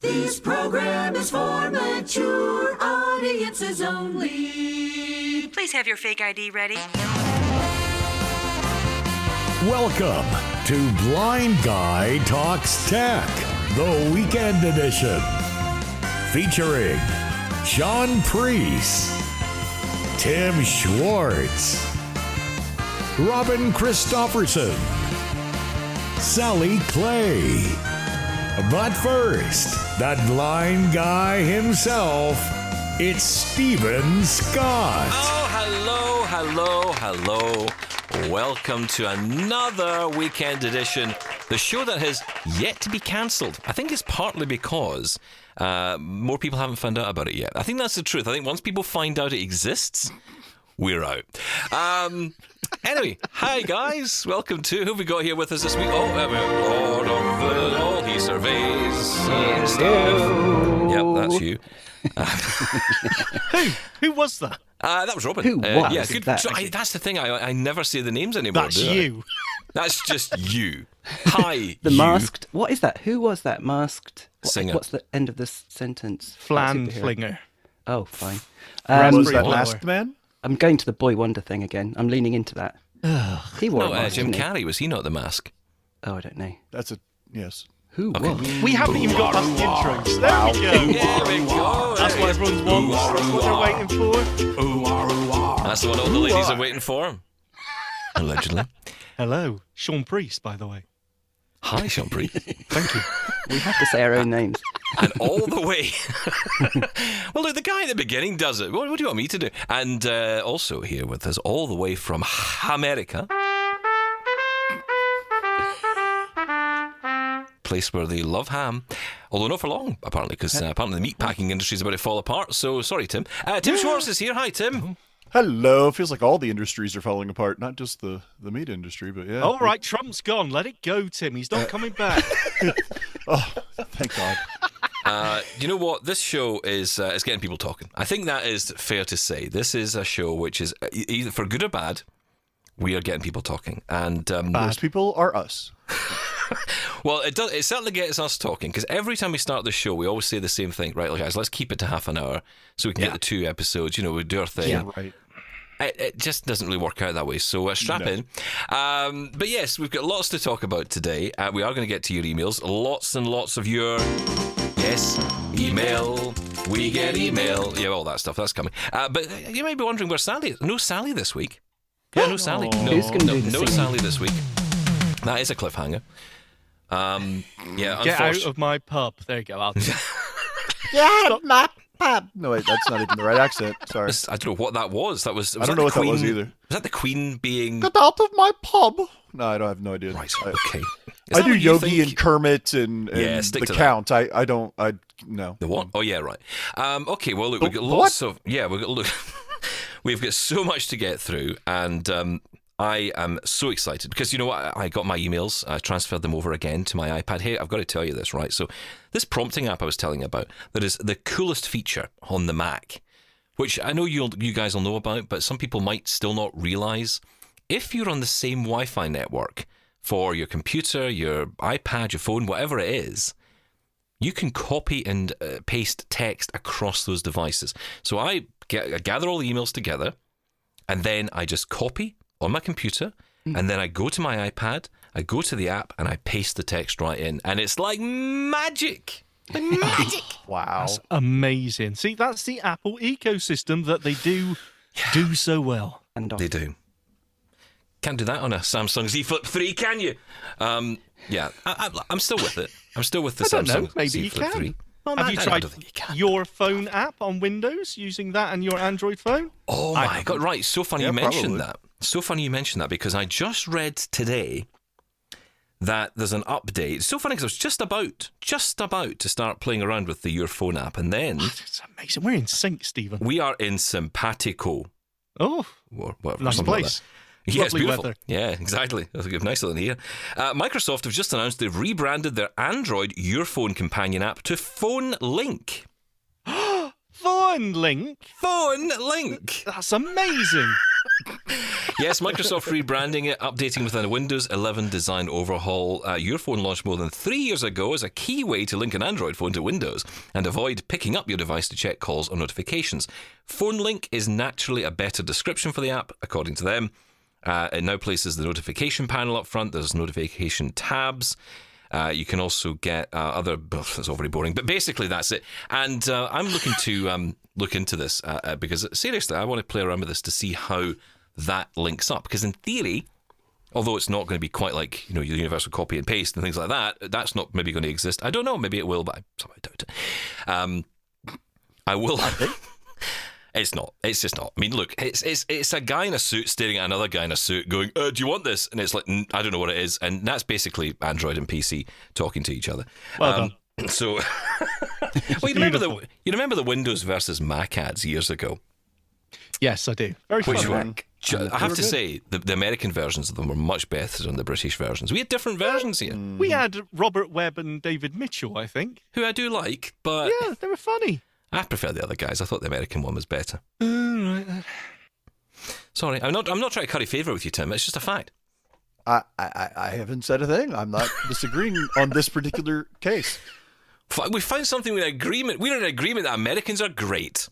This program is for mature audiences only. Please have your fake ID ready. Welcome to Blind Guy Talks Tech, the weekend edition. Featuring Shaun Preece, Tim Schwartz, Robin Christopherson, Sally Clay. But first, that blind guy himself, it's Steven Scott. Oh, hello, hello, hello. Welcome to another weekend edition. The show that has yet to be cancelled. I think it's partly because uh, more people haven't found out about it yet. I think that's the truth. I think once people find out it exists, we're out. Um, anyway, hi guys. Welcome to who have we got here with us this week? Oh, uh, Lord of the Law. He surveys and stuff. Yep, that's you. Who? Who was that? Uh, that was Robin. Who Uh, was yeah, good. that? so I, that's the thing. I, I never say the names anymore. That's do I? you. That's just you. Hi, The you. masked. What is that? Who was that masked? what- Singer. What's the end of this sentence? Flan flinger. Oh, fine. Raspberry Um, Was that blower. masked man? I'm going to the Boy Wonder thing again. I'm leaning into that. he wore No, a uh, mask, Jim? Carrey. Was he not the mask? Oh, I don't know. That's a yes. Who was? We haven't even got past the intros. There we go. There we go. That's what everyone's wants. That's what they're waiting for. That's the one all the ladies are waiting for. Allegedly. Hello, Shaun Preece, by the way. Hi, Shaun Preece. Thank you. We have to say our own names. And all the way. well, look, the guy at the beginning does it. What, what do you want me to do? And uh, also here with us, all the way from America. Place where they love ham, although not for long, apparently, because uh, apparently the meatpacking industry is about to fall apart. So sorry, Tim. Uh, Tim Schwartz is here. Hi, Tim. Hello. Feels like all the industries are falling apart, not just the the meat industry, but yeah. All right, Trump's gone. Let it go, Tim. He's not coming back. Oh, thank God. Uh, you know what? This show is uh, is getting people talking. I think that is fair to say. This is a show which is either for good or bad. We are getting people talking, and um, Those people are us. Well, it does. It certainly gets us talking because every time we start the show, we always say the same thing, right? Guys, let's keep it to half an hour so we can get the two episodes. You know, we do our thing. Yeah. Right. It, it just doesn't really work out that way. So uh, strap No. in. Um, but yes, we've got lots to talk about today. Uh, we are going to get to your emails. Lots and lots of your yes email. We get email. Yeah, all that stuff. That's coming. Uh, but you may be wondering where Sally is. No Sally this week. Yeah, no Sally. No, Who's gonna no, do the no singing? Sally this week. That is a cliffhanger. Um, yeah, Get out unfortunately- of my pub. There you go. I'll Yeah, my pub. No, wait, that's not even the right accent. Sorry. I don't know what that was. That was. was I don't that know the what that was Queen- either. Was that the Queen being? Get out of my pub. No, I don't have no idea. Right. Okay. I do what Yogi think? and Kermit and, and Yeah, the to that. Count. I, I don't. I no. The what? Oh yeah, right. Um, okay, well look, we've got lots of yeah, we've got look, we've got so much to get through, and um, I am so excited because you know what? I got my emails, I transferred them over again to my iPad. Hey, I've got to tell you this, right? So this prompting app I was telling you about that is the coolest feature on the Mac, which I know you you guys will know about, but some people might still not realize. If you're on the same Wi-Fi network for your computer, your iPad, your phone, whatever it is, you can copy and uh, paste text across those devices. So I, get, I gather all the emails together, and then I just copy on my computer, and then I go to my iPad, I go to the app, and I paste the text right in, and it's like magic. Like magic. Wow. That's amazing. See, that's the Apple ecosystem that they do do so well. And off. They do. Can't do that on a Samsung Z Flip 3, can you? Um, yeah, I, I, I'm still with it. I'm still with the I don't know. Samsung Maybe Z you Flip can. 3. Well, Have I- you I tried you your phone app on Windows using that and your Android phone? Oh I my god! Right, so funny Yeah, you mentioned probably. that. So funny you mentioned that because I just read today that there's an update. It's so funny because I was just about, just about to start playing around with the Your Phone app, and then It's amazing. We're in sync, Steven. we are in simpatico. Oh, Or whatever, nice something like place. that. Yeah, Lovely beautiful. weather. Yeah, exactly. That's a good, nice little here. Uh, Microsoft have just announced they've rebranded their Android Your Phone companion app to Phone Link. Phone link. Phone Link. That's amazing. Yes, Microsoft rebranding it, updating within a Windows 11 design overhaul. Uh, your phone launched more than three years ago as a key way to link an Android phone to Windows and avoid picking up your device to check calls or notifications. Phone Link is naturally a better description for the app, according to them. Uh, it now places the notification panel up front. There's notification tabs. Uh, you can also get uh, other. That's all very boring, but basically that's it. And uh, I'm looking to um, look into this uh, uh, because seriously, I want to play around with this to see how that links up. Because in theory, although it's not going to be quite like you know your universal copy and paste and things like that, that's not maybe going to exist. I don't know. Maybe it will, but I somehow doubt it. Um, I will. It's not. It's just not. I mean, look, it's it's it's a guy in a suit staring at another guy in a suit, going, uh, "Do you want this?" And it's like, "Mm, I don't know what it is, and that's basically Android and PC talking to each other. Well done. So, well, you remember the you remember the Windows versus Mac ads years ago, Yes, I do. Very which funny. were. ju- I have to say, the, the American versions of them were much better than the British versions. We had different versions here, We had Robert Webb and David Mitchell, I think. who I do like, but Yeah, they were funny. I prefer the other guys. I thought the American one was better. Uh, right then. Sorry, I'm not. I'm not trying to curry favour with you, Tim. It's just a fact. I, I, I haven't said a thing. I'm not disagreeing on this particular case. We found something with agreement. We're in agreement that Americans are great.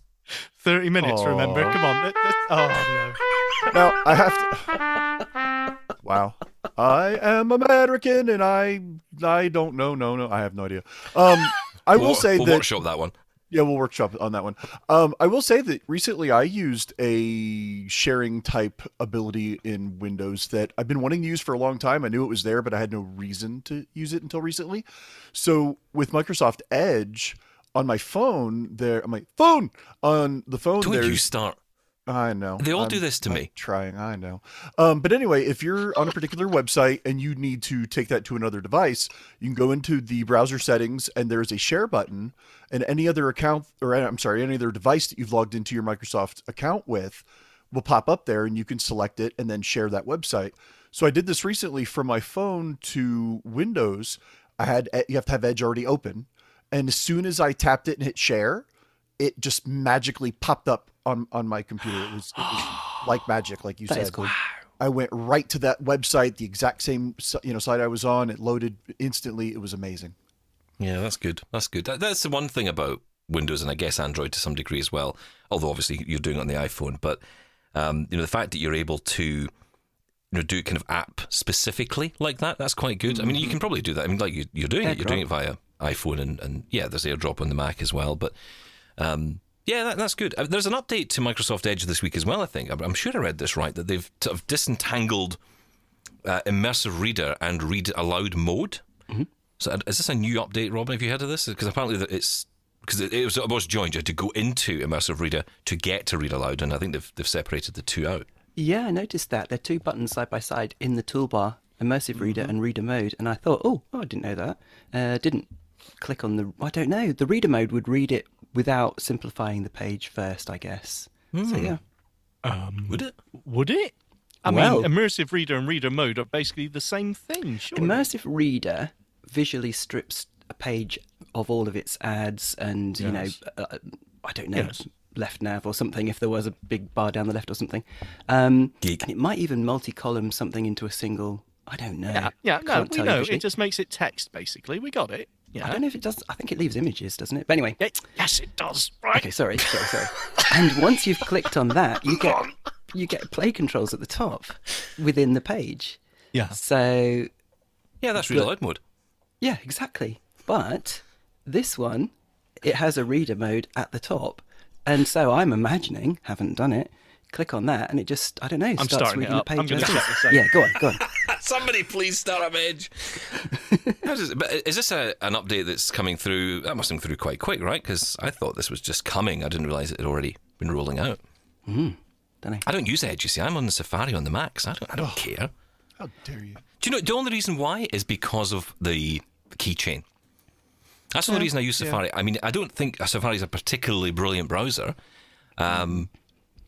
30 minutes, remember? Come on. Let- let- Oh, no. Now I have to. Wow, I am American, and I I don't know. No, no, I have no idea. Um, I will We'll- say we'll that workshop that one. Yeah, we'll workshop on that one. Um, I will say that recently I used a sharing type ability in Windows that I've been wanting to use for a long time. I knew it was there, but I had no reason to use it until recently. So with Microsoft Edge on my phone, there on my phone on the phone, Don't there's you start? I know. They all I'm- do this to I'm me. Trying, I know. Um, but anyway, if you're on a particular website and you need to take that to another device, you can go into the browser settings and there's a share button, and any other account, or I'm sorry, any other device that you've logged into your Microsoft account with will pop up there, and you can select it and then share that website. So I did this recently from my phone to Windows. I had you have to have Edge already open, and as soon as I tapped it and hit share, it just magically popped up on on my computer. It was, it was like magic, like you That said. is cool. I went right to that website, the exact same you know site I was on. It loaded instantly. It was amazing. Yeah, that's good. That's good. That, that's the one thing about Windows and I guess Android to some degree as well. Although obviously you're doing it on the iPhone, but um, you know the fact that you're able to you know do kind of app specifically like that that's quite good. I mean, you can probably do that. I mean, like you, you're doing it. You're doing it via iPhone and, and yeah, there's AirDrop on the Mac as well. But um, yeah, that, that's good. Uh, There's an update to Microsoft Edge this week as well. I think I'm, sure I read this right that they've sort of disentangled uh, immersive reader and read aloud mode. So uh, is this a new update, Robin? Have you heard of this? Because apparently that it's because it, it was it was joined. You had to go into immersive reader to get to read aloud, and I think they've they've separated the two out. Yeah, I noticed that. They're two buttons side by side in the toolbar, immersive reader and reader mode. And I thought, oh, oh I didn't know that. Uh, didn't click on the. I don't know. The reader mode would read it without simplifying the page first, I guess. So yeah. Would it? Would it? I Well- mean, immersive reader and reader mode are basically the same thing, sure. Immersive reader visually strips a page of all of its ads and, you know, uh, I don't know, Yes. left nav or something if there was a big bar down the left or something. Um, Geek. and it might even multi column something into a single. I don't know. Yeah, yeah, no, we know. It just makes it text, basically. We got it. Yeah. I don't know if it does. I think it leaves images, doesn't it? But anyway. Yeah, Yes, it does. Right. Okay, sorry, sorry, sorry. and once you've clicked on that, you get you get play controls at the top within the page. Yeah. So Yeah, that's read aloud mode. yeah, exactly. But this one, it has a reader mode at the top, and so I'm imagining, haven't done it. Click on that, and it just I don't know starts starting it reading the page. I'm gonna it check is. this out. Yeah, go on, go on. Somebody please start a Edge. How does it- but is this a, an update that's coming through? That must have come through quite quick, right? Because I thought this was just coming. I didn't realize it had already been rolling out. Don't know. I don't use Edge. You see, I'm on the Safari on the Macs. I don't. I don't care. How dare you? Do you know the only reason why is because of the keychain. That's the only reason I use Safari. I mean, I don't think Safari is a particularly brilliant browser. Um,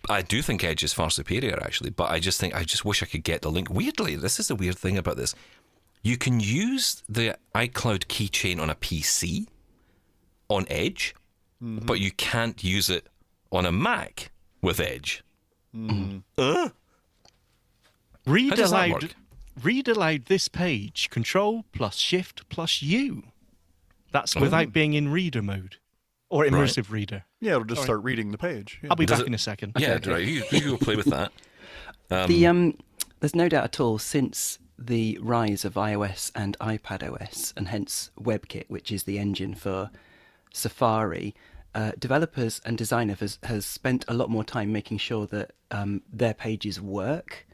I do think Edge is far superior, actually, but I just think I just wish I could get the link. Weirdly, this is the weird thing about this. You can use the iCloud keychain on a PC on Edge, mm-hmm. but you can't use it on a Mac with Edge. Read How does that aloud. work? Read aloud this page. Control plus Shift plus U. That's oh. without being in reader mode or immersive reader. Yeah, it'll just start reading the page. Yeah. I'll be Does back it- in a second. Yeah, okay. right. You, you go play with that. the um, there's no doubt at all since the rise of iOS and iPad OS, and hence WebKit, which is the engine for Safari, uh, developers and designers has, has spent a lot more time making sure that um, their pages work,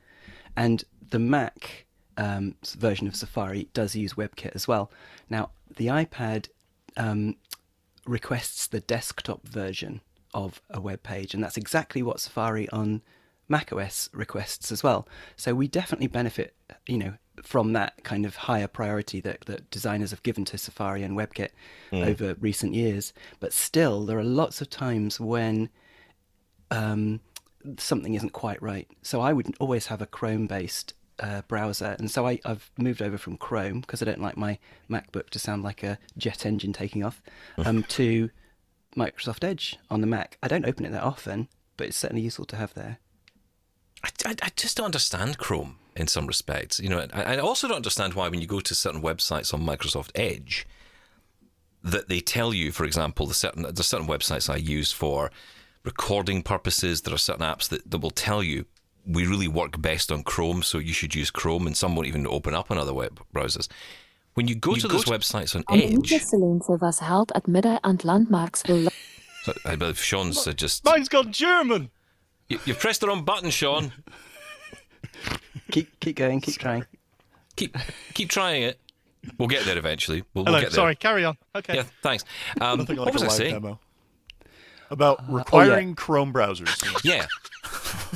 and the Mac um, version of Safari does use WebKit as well. Now, the iPad um, requests the desktop version of a web page, and that's exactly what Safari on macOS requests as well. So we definitely benefit, you know, from that kind of higher priority that, that designers have given to Safari and WebKit over recent years. But still, there are lots of times when um, something isn't quite right. So I would always have a Chrome-based uh, browser, and so I, I've moved over from Chrome because I don't like my MacBook to sound like a jet engine taking off, um, to Microsoft Edge on the Mac. I don't open it that often, but it's certainly useful to have there. I, I, I just don't understand Chrome in some respects. You know, I, I also don't understand why when you go to certain websites on Microsoft Edge, that they tell you, for example, the certain there's certain websites I use for recording purposes. There are certain apps that, that will tell you we really work best on Chrome, so you should use Chrome, and some won't even open up on other web browsers. When you go to those websites on Aan Edge, enige lente was held at midden aan het landmarksveld. so I believe Shaun's uh, just Mine's gone German. you, you've pressed the wrong button, Shaun. Keep keep going, keep trying. Keep keep trying it. We'll get there eventually. We'll, we'll Hello, get there. sorry, carry on. Okay. Yeah, thanks. Um, Nothing what like was a I live saying? demo. About oh, requiring Chrome browsers. Yeah.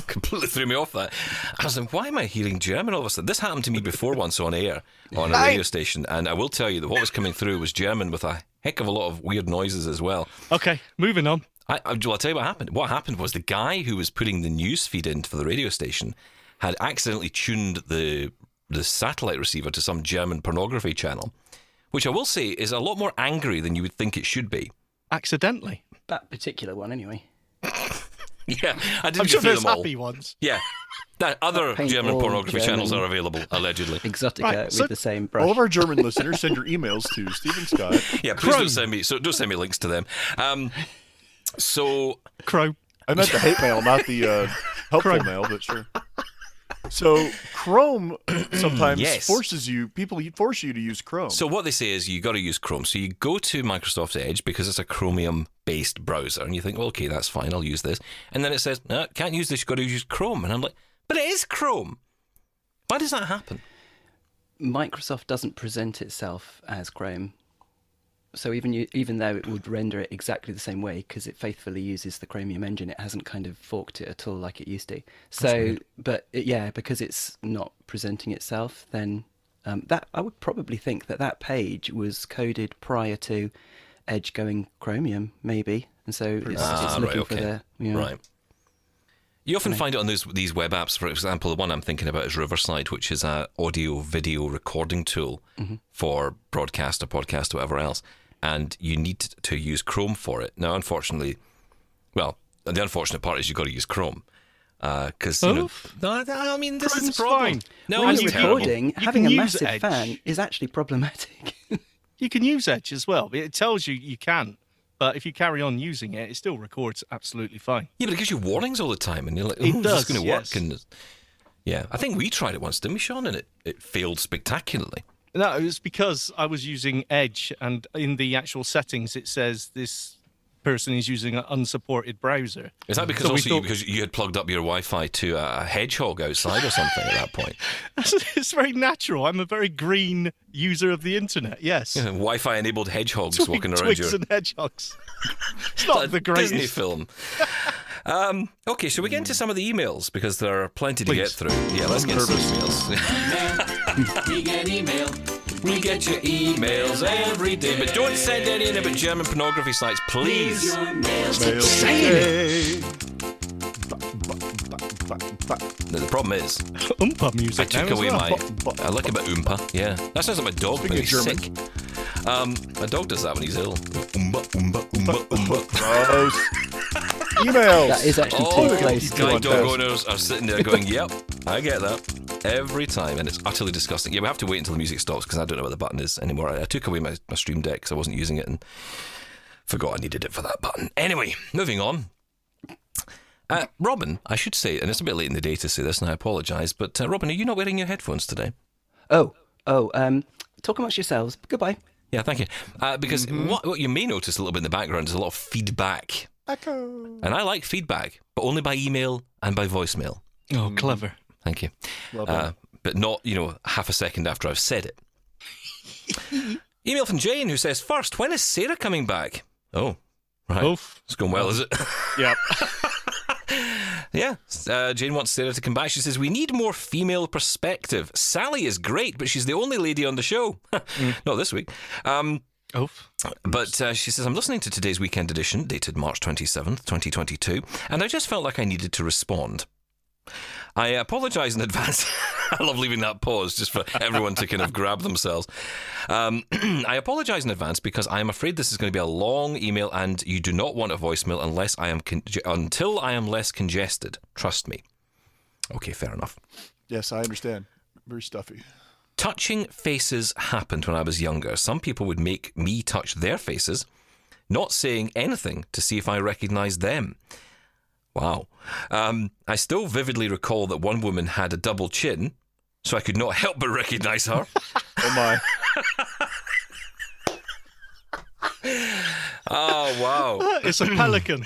Completely threw me off that. I was like, why am I hearing German all of a sudden? This happened to me before once on air on a radio station, and I will tell you that what was coming through was German with a heck of a lot of weird noises as well. Okay, moving on. I, I, well, I'll tell you what happened. What happened was the guy who was putting the news feed in for the radio station had accidentally tuned the the satellite receiver to some German pornography channel, which I will say is a lot more angry than you would think it should be. Accidentally. That particular one, anyway. Yeah, I didn't I'm sure there's them all. happy ones. Yeah, that other Paint German all pornography channels are available allegedly. Exotica Right, with so the same brush. All of our German listeners send your emails to Steven Scott. Yeah, please Chrome. don't send me. So don't send me links to them. Um, so Crow. I meant the hate mail, not the uh, helpful Chrome. mail, but sure. So Chrome sometimes Yes. forces you, people force you to use Chrome. So what they say is you got to use Chrome. So you go to Microsoft Edge because it's a Chromium-based browser, and you think, well, okay, that's fine, I'll use this. And then it says, no, can't use this. You've got to use Chrome. And I'm like, but it is Chrome. Why does that happen? Microsoft doesn't present itself as Chrome. So even you, even though it would render it exactly the same way because it faithfully uses the Chromium engine, it hasn't kind of forked it at all like it used to. So, but it, yeah, because it's not presenting itself, then um, that I would probably think that that page was coded prior to Edge going Chromium, maybe, and so it's, Ah, it's right, looking okay. for the you know, Right. You often find it on those these web apps. For example, the one I'm thinking about is Riverside, which is an audio video recording tool for broadcast or podcast or whatever else. And you need to use Chrome for it. Now, unfortunately, well, the unfortunate part is you've got to use Chrome uh, because you know. Oh, no, I mean this is Chrome's the problem. fine. No, when it's you're terrible. recording, You having a massive Edge. fan is actually problematic. You can use Edge as well. It tells you you can, but if you carry on using it, it still records absolutely fine. Yeah, but it gives you warnings all the time, and you're like, It "Oh, is does, this going to yes. work?" And yeah, I think we tried it once, didn't we, Shaun? And it, it failed spectacularly. No, it was because I was using Edge, and in the actual settings, it says this person is using an unsupported browser. Is that because So also you, because you had plugged up your Wi-Fi to a hedgehog outside or something at that point? it's very natural. I'm a very green user of the internet. Yes. Wi-Fi enabled hedgehogs Twig- walking around Twigs your and hedgehogs. it's not the Disney film. Um, okay, so we get into some of the emails because there are plenty to get through. Yeah, let's get some emails. We get email. we get your emails every day, but don't send any in about German pornography sites, please. Your mail. Mail saying day. No, the problem is, Oompa music. I took now as away well. my. I like a bit oompa. Yeah, that sounds like my dog when Speaking he's of German. sick. Um, my dog does that when he's ill. Oompa, oompa, oompa, oompa. Gross. Emails. That is actually Oh, take place. these guide dog test. owners are sitting there going, "Yep, I get that every time," and it's utterly disgusting. Yeah, we have to wait until the music stops because I don't know what the button is anymore. I, I took away my, my Stream Deck because I wasn't using it and forgot I needed it for that button. Anyway, moving on. Uh, Robin, I should say, and it's a bit late in the day to say this, and I apologise, but uh, Robin, are you not wearing your headphones today? Oh, oh, um, talk amongst yourselves. Goodbye. Yeah, thank you. Uh, because what, what you may notice a little bit in the background is a lot of feedback. Echo. And I like feedback, but only by email and by voicemail. Oh, clever. Thank you. Well Uh, but not, you know, half a second after I've said it. Email from Jane who says, First, when is Sarah coming back? Oh, right. Oof. It's going well, is it? Yep. yeah. Uh, Jane wants Sarah to come back. She says, We need more female perspective. Sally is great, but she's the only lady on the show. Not this week. Um, Oof. But uh, she says, I'm listening to today's weekend edition, dated March 27th, 2022, and I just felt like I needed to respond. I apologise in advance. I love leaving that pause just for everyone to kind of grab themselves. Um, I apologise in advance because I am afraid this is going to be a long email, and you do not want a voicemail unless I am con- until I am less congested. Trust me. Okay, fair enough. Yes, I understand. Very stuffy. Touching faces happened when I was younger. Some people would make me touch their faces, not saying anything to see if I recognised them. Wow. Um, I still vividly recall that one woman had a double chin, so I could not help but recognise her. Oh my. oh, wow. It's a pelican.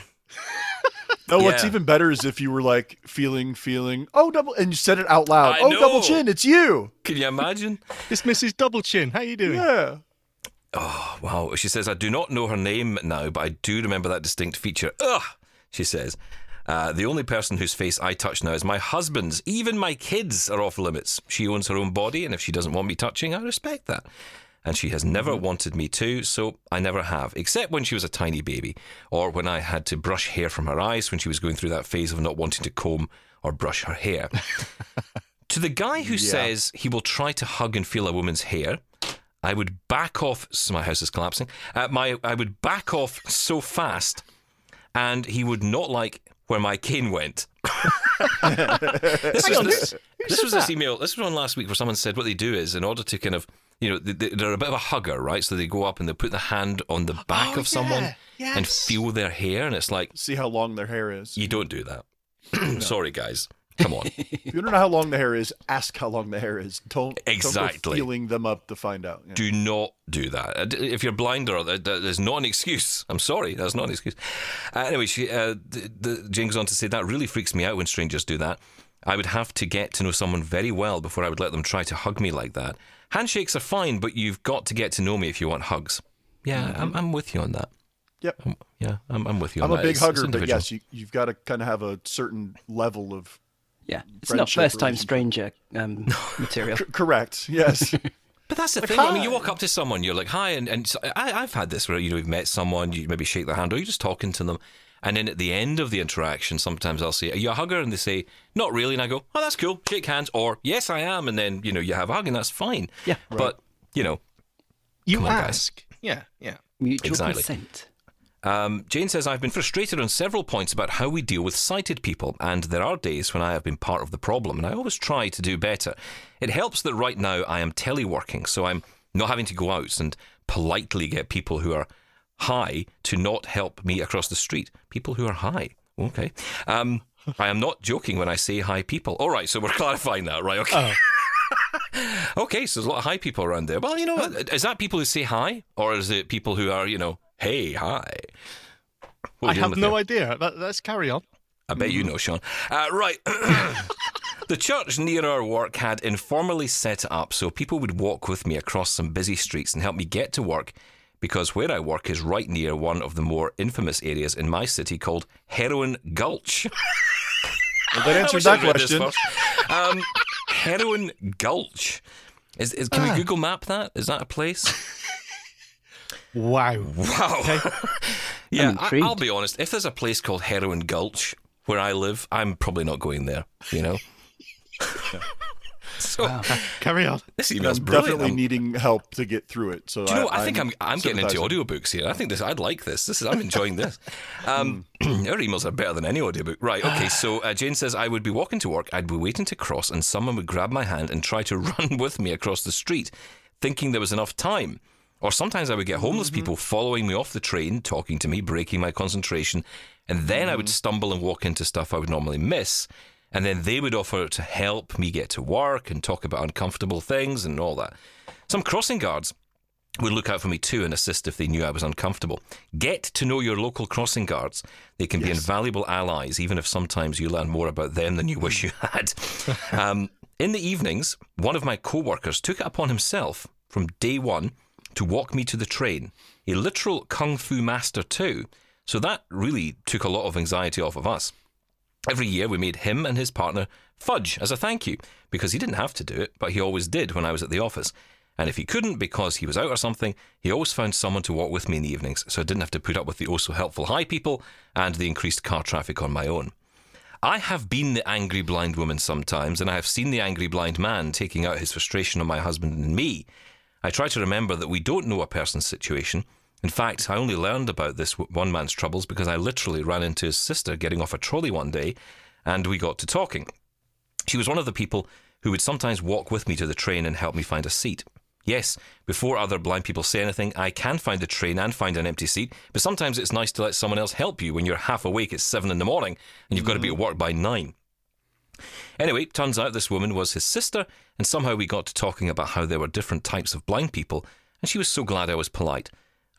No, what's even better is if you were like feeling, feeling, oh, double, and you said it out loud. I oh, double chin, it's you. Can you imagine? It's Mrs. Double Chin. How you doing? Yeah. Oh, wow. She says, I do not know her name now, but I do remember that distinct feature. Ugh, she says. Uh, the only person whose face I touch now is my husband's. Even my kids are off limits. She owns her own body, and if she doesn't want me touching, I respect that. And she has never wanted me to, so I never have, except when she was a tiny baby, or when I had to brush hair from her eyes when she was going through that phase of not wanting to comb or brush her hair. to the guy who says he will try to hug and feel a woman's hair, I would back off. So my house is collapsing. Uh, my I would back off so fast, and he would not like where my cane went. this was, this, this was this email. This was one last week where someone said what they do is in order to kind of you know they, they- they're a bit of a hugger, right? So they go up and they put the hand on the back Oh, of someone yeah. and feel their hair, and it's like See how long their hair is. you don't do that. Sorry, guys. Come on. If you don't know how long the hair is, ask how long the hair is. Don't, don't Exactly. go feeling them up to find out. Yeah. do not do that. Uh, If you're blind or that, that- there's not an excuse. I'm sorry, that's not an excuse. Uh, anyway, she, uh, the, the, Jane goes on to say that really freaks me out when strangers do that. I would have to get to know someone very well before I would let them try to hug me like that. Handshakes are fine, but you've got to get to know me if you want hugs. Yeah, I'm, I'm with you on that. Yep. I'm, yeah, I'm, I'm with you on that. I'm a that. big It's- it's hugger, but yes, you, you've got to kind of have a certain level of. Yeah, it's not first time stranger um, material. C- correct. Yes. But that's the thing. I mean, you walk up to someone, you're like, "Hi," and, and so I, I've had this where you know you've met someone, you maybe shake their hand, or you're just talking to them, and then at the end of the interaction, sometimes I'll say, "Are you a hugger?" and they say, "Not really," and I go, "Oh, that's cool." Shake hands, or "Yes, I am," and then you know you have a hug, and that's fine. Yeah. But you know, You Come on, guys. ask. Yeah, yeah. Mutual Exactly. consent. Um, Jane says, I've been frustrated on several points about how we deal with sighted people, and there are days when I have been part of the problem, and I always try to do better. It helps that right now I am teleworking, so I'm not having to go out and politely get people who are high to not help me across the street. People who are high. Okay. Um, I am not joking when I say high people. All right, so we're clarifying that, right? Okay. okay, so there's a lot of high people around there. Well, you know what? Is that people who say hi, or is it people who are, you know, hey, hi? I have no there? idea. Let's carry on. I bet you know, Shaun. Uh, right. the church near our work had informally set up so people would walk with me across some busy streets and help me get to work because where I work is right near one of the more infamous areas in my city called Heroin Gulch. Well, that I answers that I'd read this question. Um, Heroin Gulch. Is, is, can we Google map that? Is that a place? Wow. Wow. yeah, I'm I, intrigued. I'll be honest. If there's a place called Heroin Gulch where I live, I'm probably not going there. You know. so Carry on. this And email's I'm brilliant. definitely I'm- needing help to get through it. So Do you know? what? I, think I'm I'm getting into sympathizing. audiobooks here. I think this. I'd like this. This is. I'm enjoying this. Um, our emails are better than any audiobook. Right. Okay. So uh, Jane says I would be walking to work. I'd be waiting to cross, and someone would grab my hand and try to run with me across the street, thinking there was enough time. Or sometimes I would get homeless people following me off the train, talking to me, breaking my concentration, and then I would stumble and walk into stuff I would normally miss. And then they would offer to help me get to work and talk about uncomfortable things and all that. Some crossing guards would look out for me too and assist if they knew I was uncomfortable. Get to know your local crossing guards. They can be invaluable allies, even if sometimes you learn more about them than you wish you had. um, in the evenings, one of my co workers took it upon himself from day one to walk me to the train. A literal kung fu master, too. So that really took a lot of anxiety off of us. Every year we made him and his partner fudge as a thank you because he didn't have to do it, but he always did when I was at the office. And if he couldn't because he was out or something, he always found someone to walk with me in the evenings, so I didn't have to put up with the oh so helpful high people and the increased car traffic on my own. I have been the angry blind woman sometimes, and I have seen the angry blind man taking out his frustration on my husband and me. I try to remember that we don't know a person's situation. In fact, I only learned about this one man's troubles because I literally ran into his sister getting off a trolley one day and we got to talking. She was one of the people who would sometimes walk with me to the train and help me find a seat. Yes, before other blind people say anything, I can find a train and find an empty seat, but sometimes it's nice to let someone else help you when you're half awake at seven in the morning and you've got to be at work by nine. Anyway, turns out this woman was his sister, and somehow we got to talking about how there were different types of blind people, and she was so glad I was polite.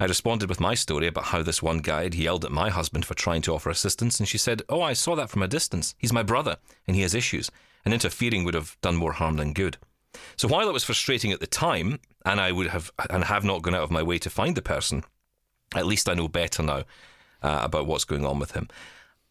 I responded with my story about how this one had yelled at my husband for trying to offer assistance, and she said, Oh, I saw that from a distance. He's my brother, and he has issues, and interfering would have done more harm than good. So while it was frustrating at the time, and I would have and have not gone out of my way to find the person, at least I know better now uh, about what's going on with him.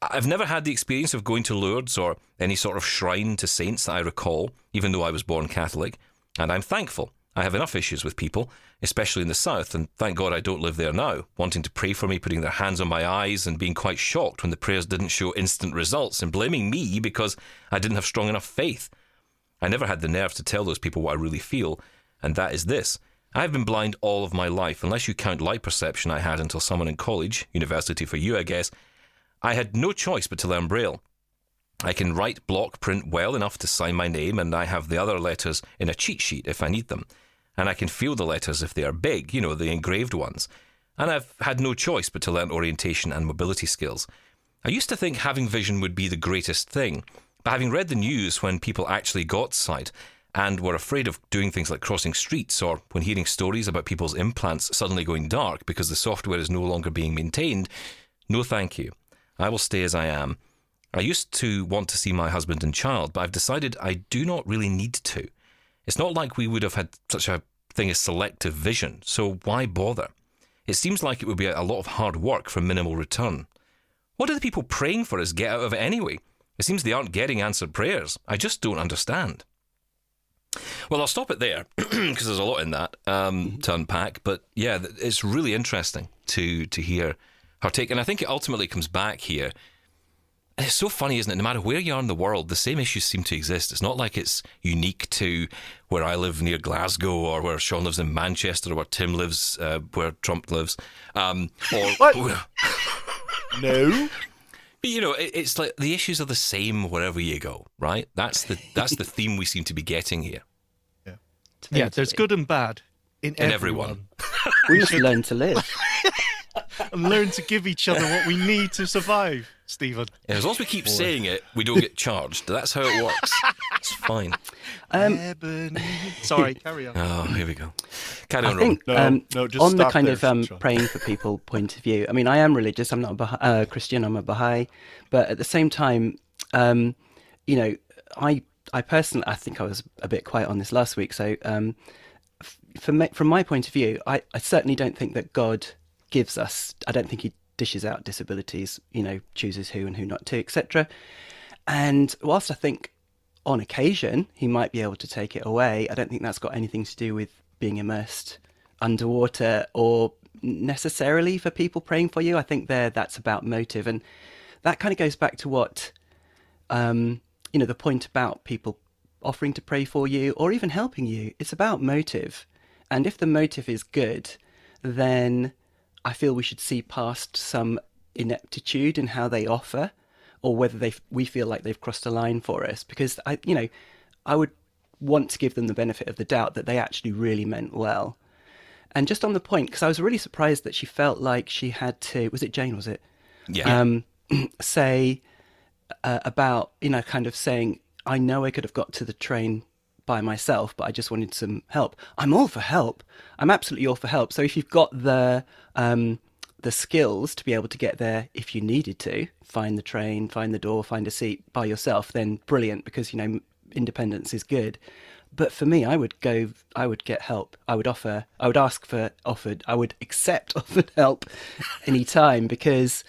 I've never had the experience of going to Lourdes or any sort of shrine to saints that I recall, even though I was born Catholic, and I'm thankful. I have enough issues with people, especially in the south, and thank God I don't live there now, wanting to pray for me, putting their hands on my eyes, and being quite shocked when the prayers didn't show instant results, and blaming me because I didn't have strong enough faith. I never had the nerve to tell those people what I really feel, and that is this. I've been blind all of my life, unless you count light perception I had until someone in college, university for you, I guess. I had no choice but to learn Braille. I can write block print well enough to sign my name, and I have the other letters in a cheat sheet if I need them. And I can feel the letters if they are big, you know, the engraved ones. And I've had no choice but to learn orientation and mobility skills. I used to think having vision would be the greatest thing, but having read the news when people actually got sight and were afraid of doing things like crossing streets or when hearing stories about people's implants suddenly going dark because the software is no longer being maintained, no thank you. I will stay as I am. I used to want to see my husband and child, but I've decided I do not really need to. It's not like we would have had such a thing as selective vision, so why bother? It seems like it would be a lot of hard work for minimal return. What do the people praying for us get out of it anyway? It seems they aren't getting answered prayers. I just don't understand. Well, I'll stop it there because there's a lot in that um, to unpack. But yeah, it's really interesting to to hear her take, and I think it ultimately comes back here. And it's so funny, isn't it? No matter where you are in the world, the same issues seem to exist. It's not like it's unique to where I live near Glasgow, or where Shaun lives in Manchester, or where Tim lives, uh, where Trump lives, um, or What? No. But, you know, it, it's like the issues are the same wherever you go, right? That's the that's the theme we seem to be getting here. Yeah, yeah. there's good and bad in, In everyone. everyone. We must learn to live. and learn to give each other what we need to survive, Steven. And as long as we keep saying it, we don't get charged. That's how it works. It's fine. Um, Ebony. Sorry, carry on. Oh, here we go. Carry I on, Robin. think No, um, no, just on the kind there, of um, praying for people point of view. I mean, I am religious. I'm not a Baha- uh, Christian. I'm a Baha'i, but at the same time, um, you know, I I personally I think I was a bit quiet on this last week. So um, f- from me, from my point of view, I, I certainly don't think that God gives us. I don't think He dishes out disabilities. You know, chooses who and who not to, etc. And whilst I think on occasion he might be able to take it away, I don't think that's got anything to do with being immersed underwater or necessarily for people praying for you. I think there that's about motive, and that kind of goes back to what um, you know the point about people offering to pray for you or even helping you. It's about motive. And if the motive is good, then I feel we should see past some ineptitude in how they offer or whether they we feel like they've crossed a line for us because I you know I would want to give them the benefit of the doubt that they actually really meant well. And just on the point because I was really surprised that she felt like she had to was it Jane was it Yeah. um, say uh, about you know kind of saying I know I could have got to the train by myself, but I just wanted some help. I'm all for help. I'm absolutely all for help. So if you've got the um, the skills to be able to get there if you needed to, find the train, find the door, find a seat by yourself, then brilliant because you know independence is good. But for me, I would go. I would get help. I would offer. I would ask for offered. I would accept offered help anytime because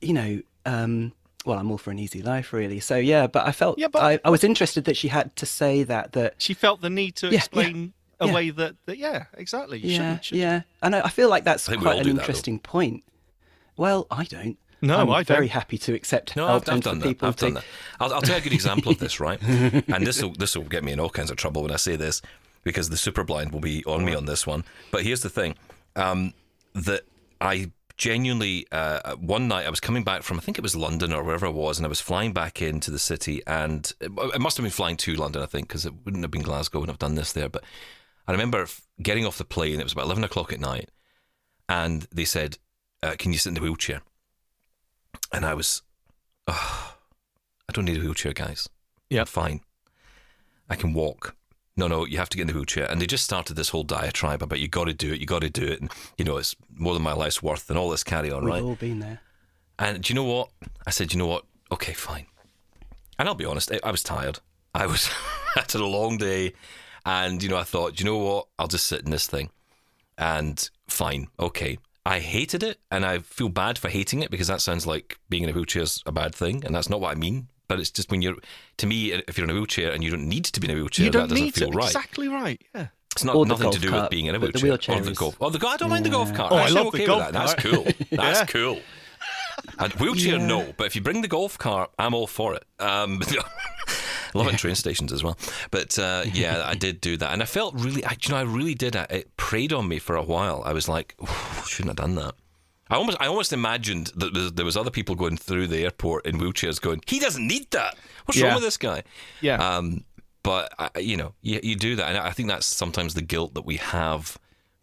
you know, um, well, I'm all for an easy life, really. So yeah, but I felt Yeah, but- I, I was interested that she had to say that. That She felt the need to Yeah, yeah, explain a yeah. way that, that yeah, exactly. You yeah, shouldn't, shouldn't- yeah, and I, I feel like that's I think we all quite an do that, interesting point. Well, I don't. No, I'm I very don't. happy to accept No, help I've, I've and for done that. I've to. done that. I'll, I'll tell you a good example of this, right? and this will this will get me in all kinds of trouble when I say this because the super blind will be on me on this one. But here's the thing: um, that I genuinely uh, one night I was coming back from I think it was London or wherever I was, and I was flying back into the city, and it, it must have been flying to London, I think, because it wouldn't have been Glasgow, and I've done this there. But I remember getting off the plane. It was about eleven o'clock at night, and they said, uh, "Can you sit in the wheelchair?" And I was, oh, I don't need a wheelchair, guys. Yeah. Fine. I can walk. No, no, you have to get in the wheelchair. And they just started this whole diatribe about you got to do it, you got to do it, and you know it's more than my life's worth, and all this carry on, right? We've all been there. And do you know what? I said, you know what? Okay, fine. And I'll be honest, I, I was tired. I was after a long day, and you know, I thought, you know what? I'll just sit in this thing, and fine, okay. I hated it, and I feel bad for hating it because that sounds like being in a wheelchair is a bad thing, and that's not what I mean. But it's just when you're, to me, if you're in a wheelchair and you don't need to be in a wheelchair, You that don't doesn't need feel to. right. Exactly right. Yeah. It's not Or nothing to do cart, with being in a but the wheelchair. wheelchair or the is- golf. Oh, the, I don't mind the golf cart. Oh, I Actually, I'm love the golf with that. That's cool. That's Yeah. cool. And wheelchair, Yeah. no. But if you bring the golf cart, I'm all for it. Um, love it in train stations as well. But uh, yeah, I did do that, and I felt really. I, you know, I really did. uh, It preyed on me for a while. I was like, shouldn't have done that. I almost, I almost imagined that there- was other people going through the airport in wheelchairs, going, "He doesn't need that. What's Yeah. wrong with this guy?" Yeah. Um, but I, you know, you, you do that, and I think that's sometimes the guilt that we have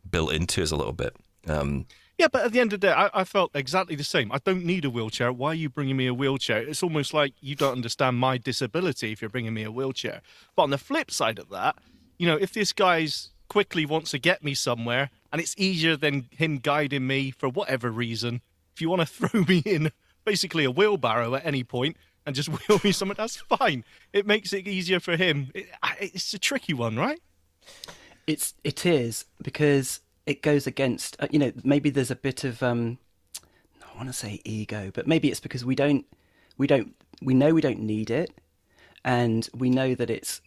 built into us a little bit. Um, Yeah, but at the end of the day, I, I felt exactly the same. I don't need a wheelchair. Why are you bringing me a wheelchair? It's almost like you don't understand my disability if you're bringing me a wheelchair. But on the flip side of that, you know, if this guy's quickly wants to get me somewhere and it's easier than him guiding me for whatever reason, if you want to throw me in basically a wheelbarrow at any point and just wheel me somewhere, that's fine. It makes it easier for him. It, it's a tricky one, right? It's it is because it goes against uh, you know maybe there's a bit of um I want to say ego, but maybe it's because we don't we don't we know we don't need it, and we know that it's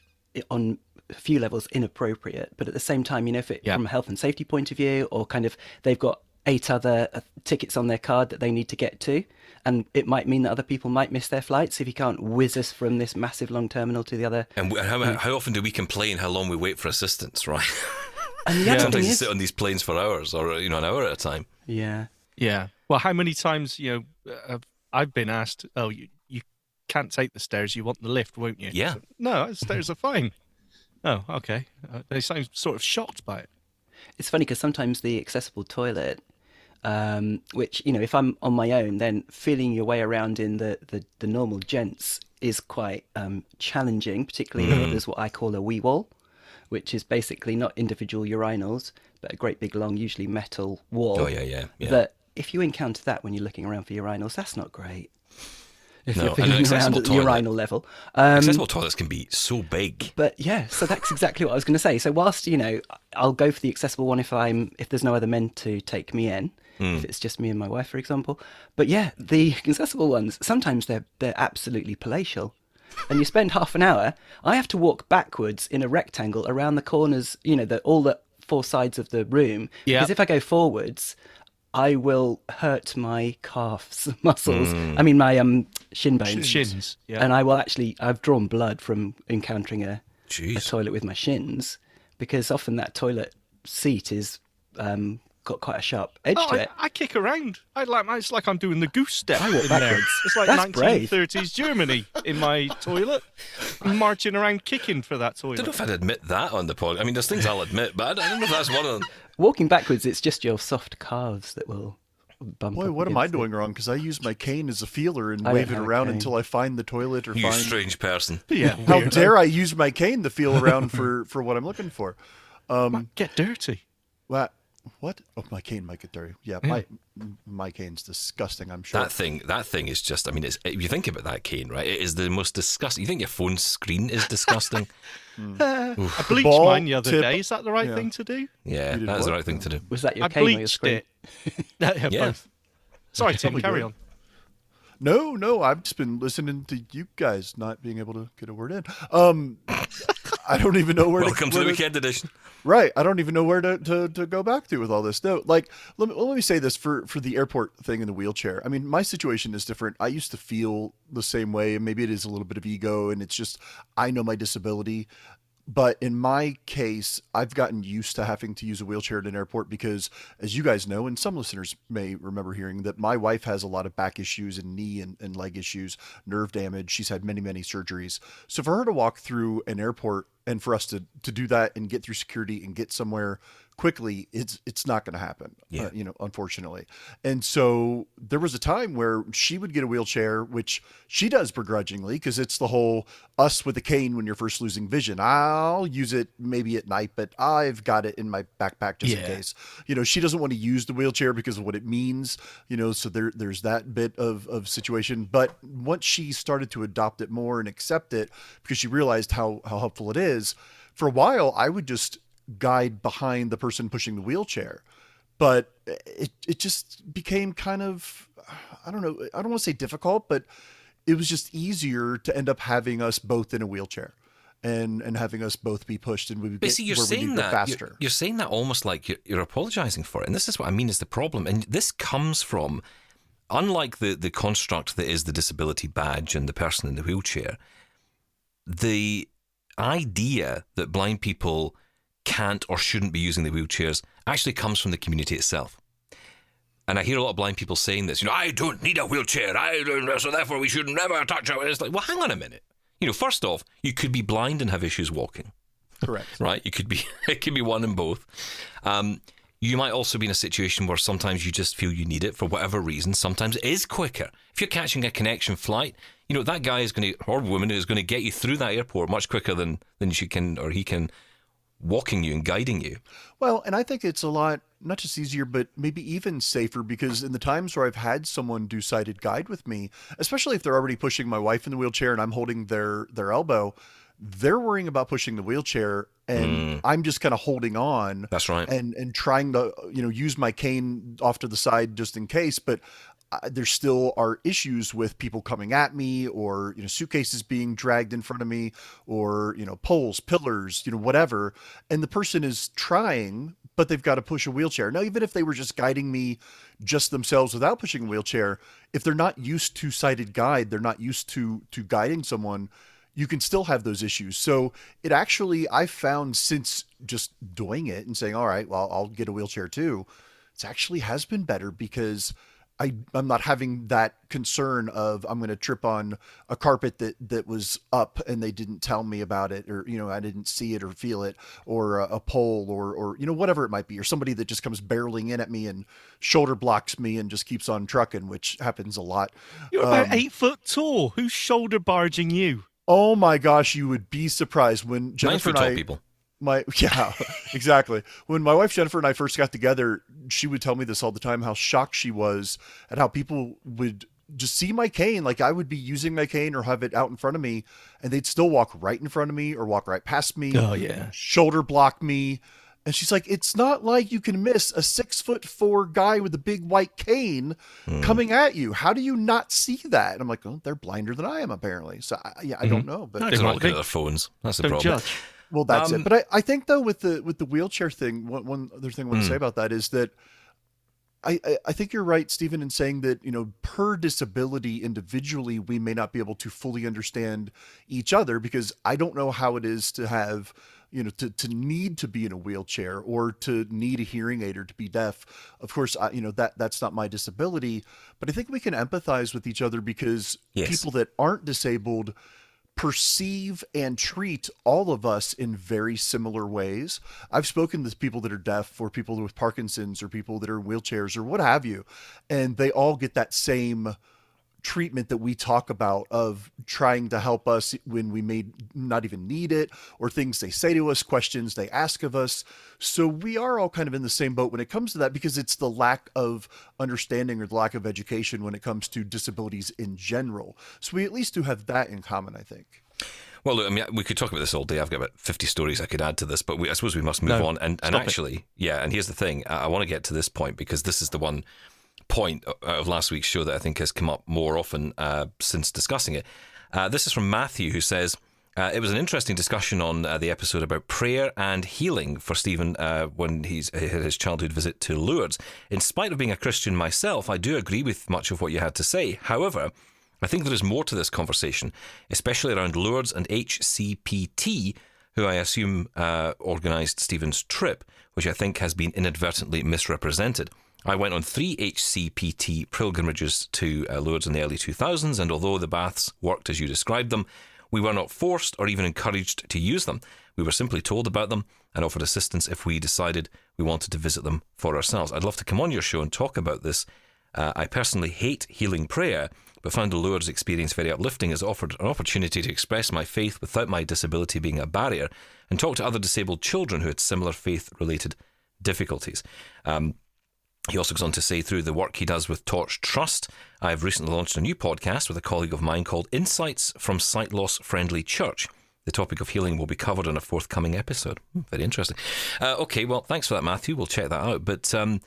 on a few levels inappropriate. But at the same time, you know, if it Yeah. from a health and safety point of view, or kind of they've got eight other uh, tickets on their card that they need to get to, and it might mean that other people might miss their flights if you can't whiz us from this massive long terminal to the other. and we- how, how often do we complain how long we wait for assistance, right? And the other thing Sometimes you sit on these planes for hours or you know an hour at a time. yeah. Yeah. Well, how many times you know uh, I've been asked, "Oh, you you can't take the stairs. You want the lift, won't you?" Yeah. So, no, stairs are fine. Oh, okay. Uh, they sound sort of shocked by it. It's funny because sometimes the accessible toilet, um, which you know, if I'm on my own, then feeling your way around in the the, the normal gents is quite um, challenging. Particularly if there's what I call a wee wall, which is basically not individual urinals, but a great big long, usually metal wall. Oh yeah, yeah, yeah. That if you encounter that when you're looking around for urinals, that's not great. If No, you're and an feeling around accessible at the toilet- urinal level. Um, Accessible toilets can be so big. but yeah, so that's exactly what I was going to say. So whilst you know, I'll go for the accessible one if I'm if there's no other men to take me in, if it's just me and my wife, for example. But yeah, the accessible ones sometimes they're they're absolutely palatial, and you spend half an hour. I have to walk backwards in a rectangle around the corners. You know, the all the four sides of the room. Yeah. Because if I go forwards. I will hurt my calves muscles. I mean, my um shin bones Shins. Yeah. and I will actually I've drawn blood from encountering a a toilet with my shins because often that toilet seat is um, got quite a sharp edge Oh, to I, it. I kick around. I like. It's like I'm doing the goose step I walk in there. backwards. It's like That's brave. 1930s Germany in my toilet, marching around kicking for that toilet. I don't know if I'd admit that on the pod. I mean, there's things I'll admit, but I don't know if that's one of them. Walking backwards, it's just your soft calves that will bump. Boy, up what am I against it. doing wrong? Because I use my cane as a feeler and I wave it around until I find the toilet or You find. strange person. Yeah. How dare I use my cane to feel around for for what I'm looking for? Um, Get dirty. what? What? Oh, my cane might get dirty. Yeah, my my cane's disgusting. I'm sure. That thing, that thing is just. I mean, it's, if you think about that cane, right? It is the most disgusting. You think your phone screen is disgusting? I bleached ball mine the other tip- day. Is that the right yeah. thing to do? Yeah, that is the right thing to do. Was that your I cane or your screen? it. yeah, Yeah. both. Sorry, Tim. Carry on. No, no, I've just been listening to you guys not being able to get a word in. Um, I don't even know where Welcome to where the weekend edition. Right. I don't even know where to, to, to go back to with all this. No, like let me, let me say this for, for the airport thing in the wheelchair. I mean, my situation is different. I used to feel the same way, and maybe it is a little bit of ego, and it's just I know my disability. But in my case, I've gotten used to having to use a wheelchair at an airport because, as you guys know, and some listeners may remember hearing, that my wife has a lot of back issues and knee and, and leg issues, nerve damage. She's had many, many surgeries. So for her to walk through an airport and for us to, to do that and get through security and get somewhere quickly, it's it's not going to happen. Yeah. uh, you know, unfortunately. And so there was a time where she would get a wheelchair, which she does begrudgingly because it's the whole us with a cane when you're first losing vision. I'll use it maybe at night, but I've got it in my backpack just in case. You know, she doesn't want to use the wheelchair because of what it means. You know, so there there's that bit of of situation. But once she started to adopt it more and accept it, because she realized how how helpful it is, for a while I would just guide behind the person pushing the wheelchair but it it just became kind of I don't know I don't want to say difficult, but it was just easier to end up having us both in a wheelchair and and having us both be pushed and we would But get see, you're saying need to go that you're- faster. You're, saying that almost like you're, you're apologizing for it, and this is what I mean is the problem. And this comes from, unlike the the construct that is the disability badge and the person in the wheelchair, the idea that blind people can't or shouldn't be using the wheelchairs actually comes from the community itself. And I hear a lot of blind people saying this. You know, I don't need a wheelchair. I don't, so therefore we should never touch it. And it's like, well, hang on a minute. You know, first off, you could be blind and have issues walking Correct. right? You could be it could be one and both. Um, you might also be in a situation where sometimes you just feel you need it for whatever reason. Sometimes it is quicker. If you're catching a connection flight, you know that guy is going to or woman is going to get you through that airport much quicker than than she can or he can walking you and guiding you. Well, and I think it's a lot not just easier, but maybe even safer because in the times where I've had someone do sighted guide with me, especially if they're already pushing my wife in the wheelchair and I'm holding their their elbow, they're worrying about pushing the wheelchair and mm. I'm just kind of holding on. That's right. And and trying to you know use my cane off to the side just in case, but there still are issues with people coming at me or you know suitcases being dragged in front of me or you know poles pillars you know whatever and the person is trying but they've got to push a wheelchair now even if they were just guiding me just themselves without pushing a wheelchair if they're not used to sighted guide they're not used to to guiding someone you can still have those issues. So it actually, I found since just doing it and saying, all right, well, I'll get a wheelchair too, it actually has been better because I, I'm not having that concern of I'm going to trip on a carpet that, that was up and they didn't tell me about it or, you know, I didn't see it or feel it or a, a pole or, or, you know, whatever it might be, or somebody that just comes barreling in at me and shoulder blocks me and just keeps on trucking, which happens a lot. You're about Um, eight foot tall. Who's shoulder barging you? Oh my gosh, you would be surprised when Nine Jennifer foot and tall I, people. My yeah, exactly. When my wife Jennifer and I first got together, she would tell me this all the time how shocked she was at how people would just see my cane like I would be using my cane or have it out in front of me and they'd still walk right in front of me or walk right past me. Oh, yeah. Shoulder block me. And she's like, it's not like you can miss a six foot four guy with a big white cane Hmm. coming at you. How do you not see that? And I'm like, oh, they're blinder than I am, apparently. So I, yeah, I don't know, but No, They're not looking at their phones. That's the problem. judge. Well, that's Um, it. But I, I think though with the with the wheelchair thing, one, one other thing I want to say about that is that I, I- I think you're right, Steven, in saying that, you know, per disability individually, we may not be able to fully understand each other because I don't know how it is to have, you know, to, to need to be in a wheelchair or to need a hearing aid or to be deaf. Of course, I, you know, that that's not my disability, but I think we can empathize with each other because Yes. people that aren't disabled perceive and treat all of us in very similar ways. I've spoken to people that are deaf or people with Parkinson's or people that are in wheelchairs or what have you, and they all get that same treatment that we talk about of trying to help us when we may not even need it or things they say to us questions they ask of us so we are all kind of in the same boat when it comes to that because it's the lack of understanding or the lack of education when it comes to disabilities in general so we at least do have that in common i think Well, look, I mean, we could talk about this all day. I've got about 50 stories I could add to this, but we, I suppose we must move No, on. And, and stop it. actually, yeah, and here's the thing I, I want to get to this point because this is the one point of last week's show that I think has come up more often uh, since discussing it. Uh, this is from Matthew, who says, uh, it was an interesting discussion on uh, the episode about prayer and healing for Steven uh, when he's he had his childhood visit to Lourdes. In spite of being a Christian myself, I do agree with much of what you had to say. However, I think there is more to this conversation, especially around Lourdes and HCPT, who I assume uh, organised Steven's trip, which I think has been inadvertently misrepresented. I went on three HCPT pilgrimages to uh, Lourdes in the early 2000s, and although the baths worked as you described them, we were not forced or even encouraged to use them. We were simply told about them and offered assistance if we decided we wanted to visit them for ourselves. I'd love to come on your show and talk about this. Uh, I personally hate healing prayer, but found the Lourdes experience very uplifting as it offered an opportunity to express my faith without my disability being a barrier and talk to other disabled children who had similar faith related difficulties. Um, he also goes on to say, through the work he does with Torch Trust, I have recently launched a new podcast with a colleague of mine called Insights from Sight Loss Friendly Church. The topic of healing will be covered in a forthcoming episode. Hmm, very interesting. Uh, okay, well, thanks for that, Matthew. We'll check that out. But um,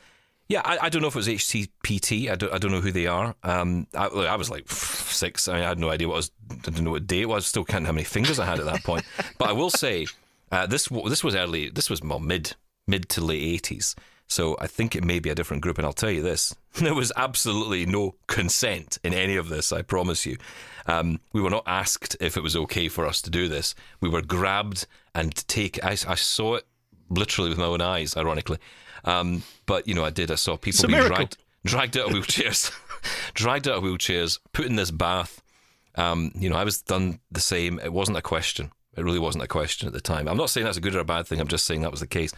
yeah, I, I don't know if it was HCPT. I don't, I don't know who they are. Um, I, I was like six. I, mean, I had no idea what was. I didn't know what day it was. Still can't how many fingers I had at that point. but I will say, uh, this this was early. This was well, mid mid to late eighties. So I think it may be a different group. And I'll tell you this: there was absolutely no consent in any of this. I promise you. Um, we were not asked if it was okay for us to do this. We were grabbed and taken. I, I saw it literally with my own eyes, ironically. Um, but you know, I did. I saw people being dragged, dragged out of wheelchairs, dragged out of wheelchairs, put in this bath. Um, you know, I was done the same. It wasn't a question. It really wasn't a question at the time. I'm not saying that's a good or a bad thing. I'm just saying that was the case.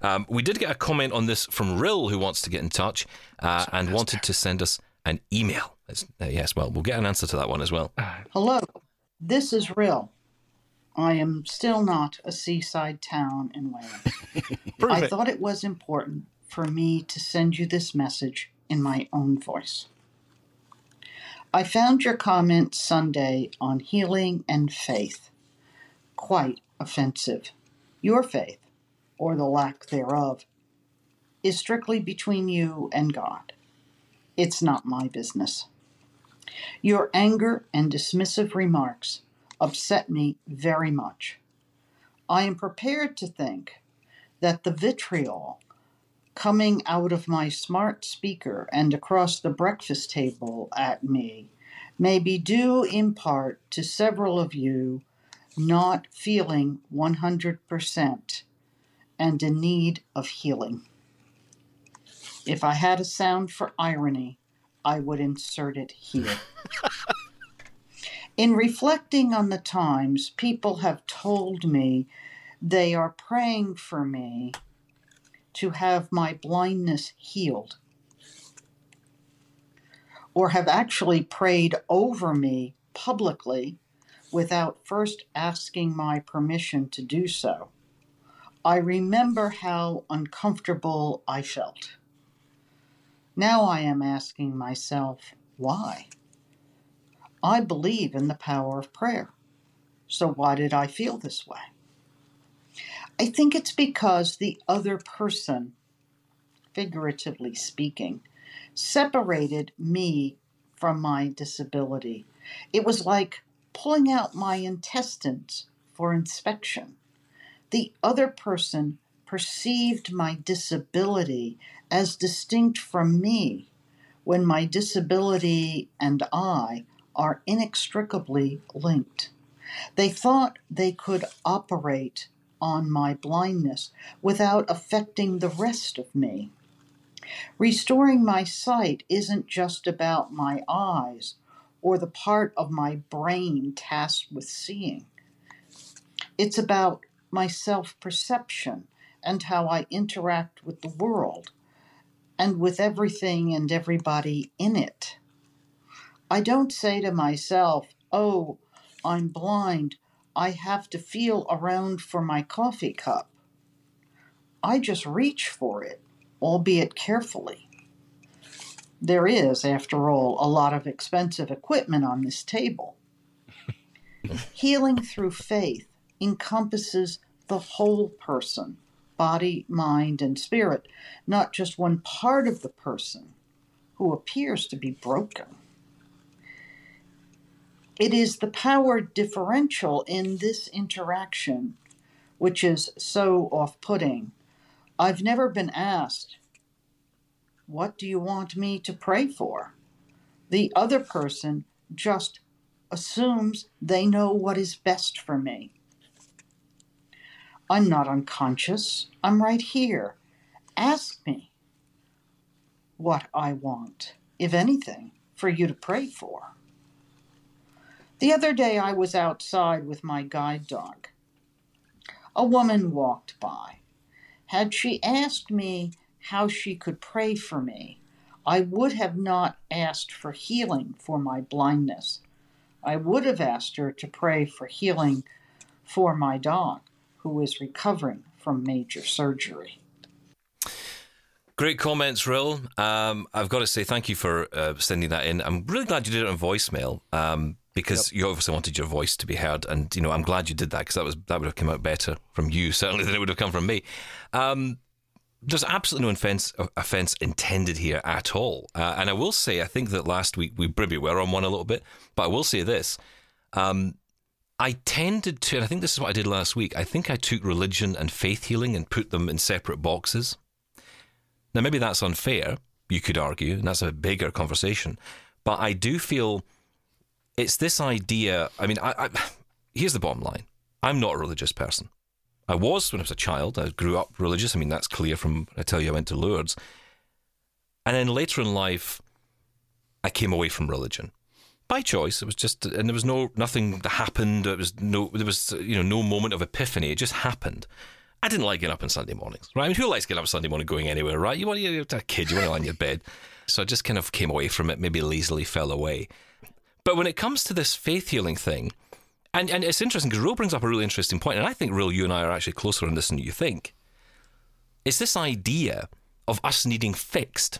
Um, we did get a comment on this from Rill, who wants to get in touch uh, and wanted to send us an email. It's- uh, yes, well, we'll get an answer to that one as well. Hello, this is Rill. I am still not a seaside town in Wales. I thought it was important for me to send you this message in my own voice. I found your comment Sunday on healing and faith quite offensive. Your faith, or the lack thereof, is strictly between you and God. It's not my business. Your anger and dismissive remarks upset me very much. I am prepared to think that the vitriol coming out of my smart speaker and across the breakfast table at me may be due in part to several of you not feeling 100% and in need of healing. If I had a sound for irony, I would insert it here. In reflecting on the times people have told me they are praying for me to have my blindness healed, or have actually prayed over me publicly without first asking my permission to do so, I remember how uncomfortable I felt. Now I am asking myself, why? I believe in the power of prayer. So why did I feel this way? I think it's because the other person, figuratively speaking, separated me from my disability. It was like pulling out my intestines for inspection. The other person perceived my disability as distinct from me when my disability and I are inextricably linked. They thought they could operate on my blindness without affecting the rest of me. Restoring my sight isn't just about my eyes or the part of my brain tasked with seeing. It's about my self perception and how I interact with the world and with everything and everybody in it. I don't say to myself, oh, I'm blind, I have to feel around for my coffee cup. I just reach for it, albeit carefully. There is, after all, a lot of expensive equipment on this table. Healing through faith encompasses the whole person body, mind, and spirit, not just one part of the person who appears to be broken. It is the power differential in this interaction which is so off putting. I've never been asked, What do you want me to pray for? The other person just assumes they know what is best for me. I'm not unconscious. I'm right here. Ask me what I want, if anything, for you to pray for. The other day I was outside with my guide dog. A woman walked by. Had she asked me how she could pray for me, I would have not asked for healing for my blindness. I would have asked her to pray for healing for my dog who is recovering from major surgery. Great comments, Rill. Um, I've got to say thank you for uh, sending that in. I'm really glad you did it on voicemail um, because yep. you obviously wanted your voice to be heard, and you know I'm glad you did that because that was that would have come out better from you certainly than it would have come from me. Um, there's absolutely no offense, offense intended here at all. Uh, and I will say, I think that last week we maybe were on one a little bit, but I will say this. Um, I tended to, and I think this is what I did last week, I think I took religion and faith healing and put them in separate boxes. Now, maybe that's unfair, you could argue, and that's a bigger conversation. But I do feel it's this idea. I mean, I, I, here's the bottom line I'm not a religious person. I was when I was a child. I grew up religious. I mean, that's clear from I tell you, I went to Lourdes. And then later in life, I came away from religion by choice. It was just, and there was no nothing that happened. It was no, there was you know no moment of epiphany. It just happened. I didn't like getting up on Sunday mornings, right? I mean, who likes getting up on Sunday morning going anywhere, right? You want you're a kid, you want to lie in your bed. So I just kind of came away from it, maybe lazily fell away. But when it comes to this faith healing thing, and, and it's interesting because Real brings up a really interesting point, and I think Real, you and I are actually closer on this than you think. It's this idea of us needing fixed.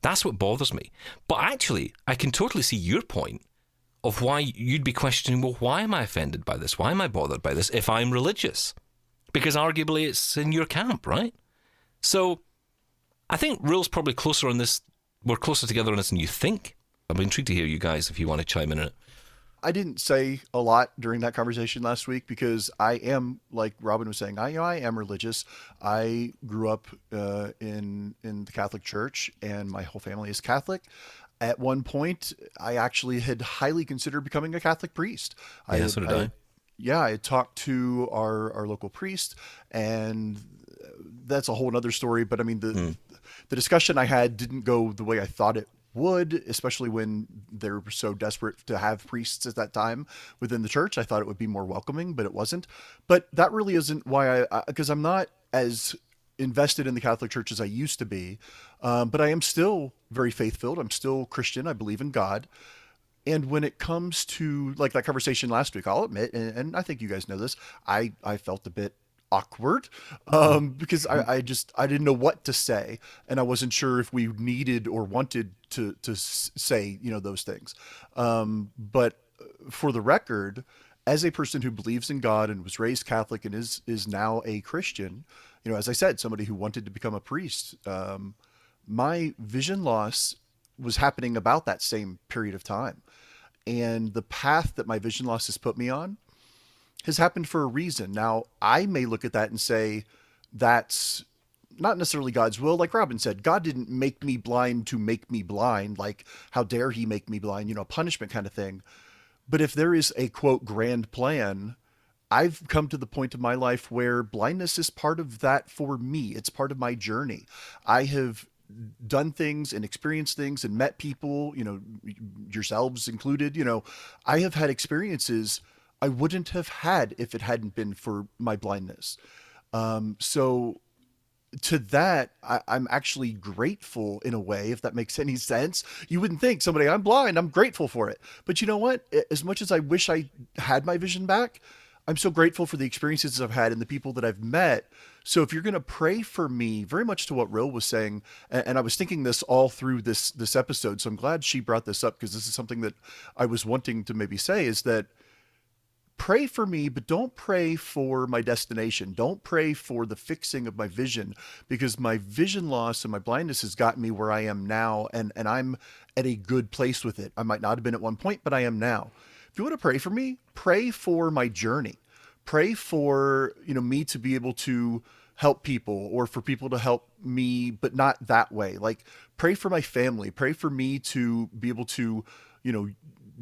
That's what bothers me. But actually, I can totally see your point of why you'd be questioning, well, why am I offended by this? Why am I bothered by this if I'm religious? Because arguably it's in your camp, right? So I think Real's probably closer on this. We're closer together on this than you think. I'm intrigued to hear you guys if you want to chime in on it. I didn't say a lot during that conversation last week because I am, like Robin was saying, I you know, I am religious. I grew up uh, in in the Catholic Church, and my whole family is Catholic. At one point, I actually had highly considered becoming a Catholic priest. Yeah, I had, so did I. I. Yeah, I had talked to our our local priest, and that's a whole other story. But I mean, the mm. the discussion I had didn't go the way I thought it would, especially when they're so desperate to have priests at that time within the church. I thought it would be more welcoming, but it wasn't. But that really isn't why I, because I'm not as invested in the Catholic Church as I used to be. Um, but I am still very faith filled. I'm still Christian. I believe in God. And when it comes to like that conversation last week, I'll admit, and, and I think you guys know this, I, I felt a bit awkward um, because I, I, just I didn't know what to say, and I wasn't sure if we needed or wanted to to say you know those things. Um, but for the record, as a person who believes in God and was raised Catholic and is is now a Christian, you know, as I said, somebody who wanted to become a priest, um, my vision loss was happening about that same period of time, and the path that my vision loss has put me on has happened for a reason. Now, I may look at that and say that's not necessarily God's will. Like Robin said, God didn't make me blind to make me blind. Like, how dare he make me blind? You know, punishment kind of thing. But if there is a quote grand plan, I've come to the point of my life where blindness is part of that for me. It's part of my journey. I have done things and experienced things and met people, you know, yourselves included, you know, I have had experiences I wouldn't have had if it hadn't been for my blindness. Um, so to that, I, I'm actually grateful in a way, if that makes any sense. You wouldn't think somebody, I'm blind, I'm grateful for it. But you know what? As much as I wish I had my vision back, I'm so grateful for the experiences I've had and the people that I've met. So if you're going to pray for me, very much to what Rill was saying, and, and I was thinking this all through this this episode, so I'm glad she brought this up because this is something that I was wanting to maybe say is that pray for me, but don't pray for my destination. Don't pray for the fixing of my vision because my vision loss and my blindness has gotten me where I am now and and I'm at a good place with it. I might not have been at one point, but I am now. If you want to pray for me, pray for my journey. Pray for, you know, me to be able to help people or for people to help me but not that way. Like pray for my family, pray for me to be able to, you know,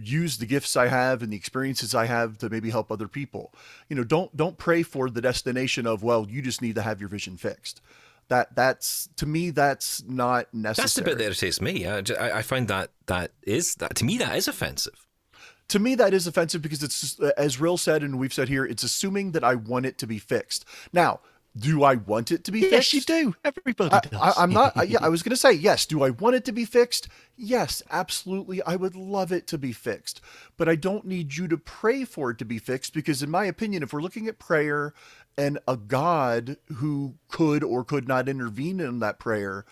use the gifts I have and the experiences I have to maybe help other people. You know, don't don't pray for the destination of well, you just need to have your vision fixed. That that's to me that's not necessary. That's the bit that irritates me. I, I find that that is that to me that is offensive. To me, that is offensive because it's as Rill said and we've said here. It's assuming that I want it to be fixed. Now, do I want it to be yes, fixed? Yes, you do. Everybody I, does. I, am not. I, yeah, I was going to say yes. Do I want it to be fixed? Yes, absolutely. I would love it to be fixed, but I don't need you to pray for it to be fixed because, in my opinion, if we're looking at prayer and a God who could or could not intervene in that prayer,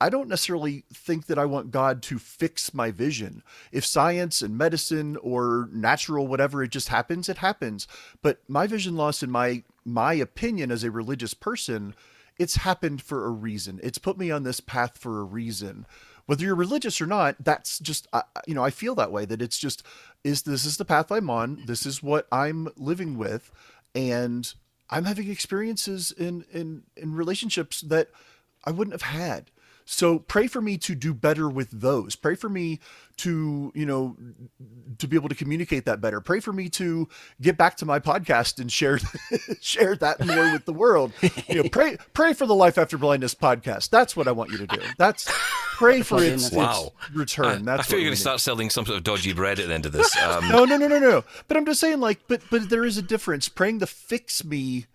I don't necessarily think that I want God to fix my vision. If science and medicine or natural whatever it just happens, it happens. But my vision loss in my my opinion as a religious person, it's happened for a reason. It's put me on this path for a reason. Whether you're religious or not, that's just uh, you know, I feel that way that it's just is this is the path I'm on. This is what I'm living with and I'm having experiences in in in relationships that I wouldn't have had so pray for me to do better with those. Pray for me to, you know, to be able to communicate that better. Pray for me to get back to my podcast and share share that more with the world. You know, pray pray for the Life After Blindness podcast. That's what I want you to do. That's pray for its, wow. its return. That's I feel you're going to start selling some sort of dodgy bread at the end of this. Um, no, no, no, no, no. But I'm just saying, like, but but there is a difference. Praying to fix me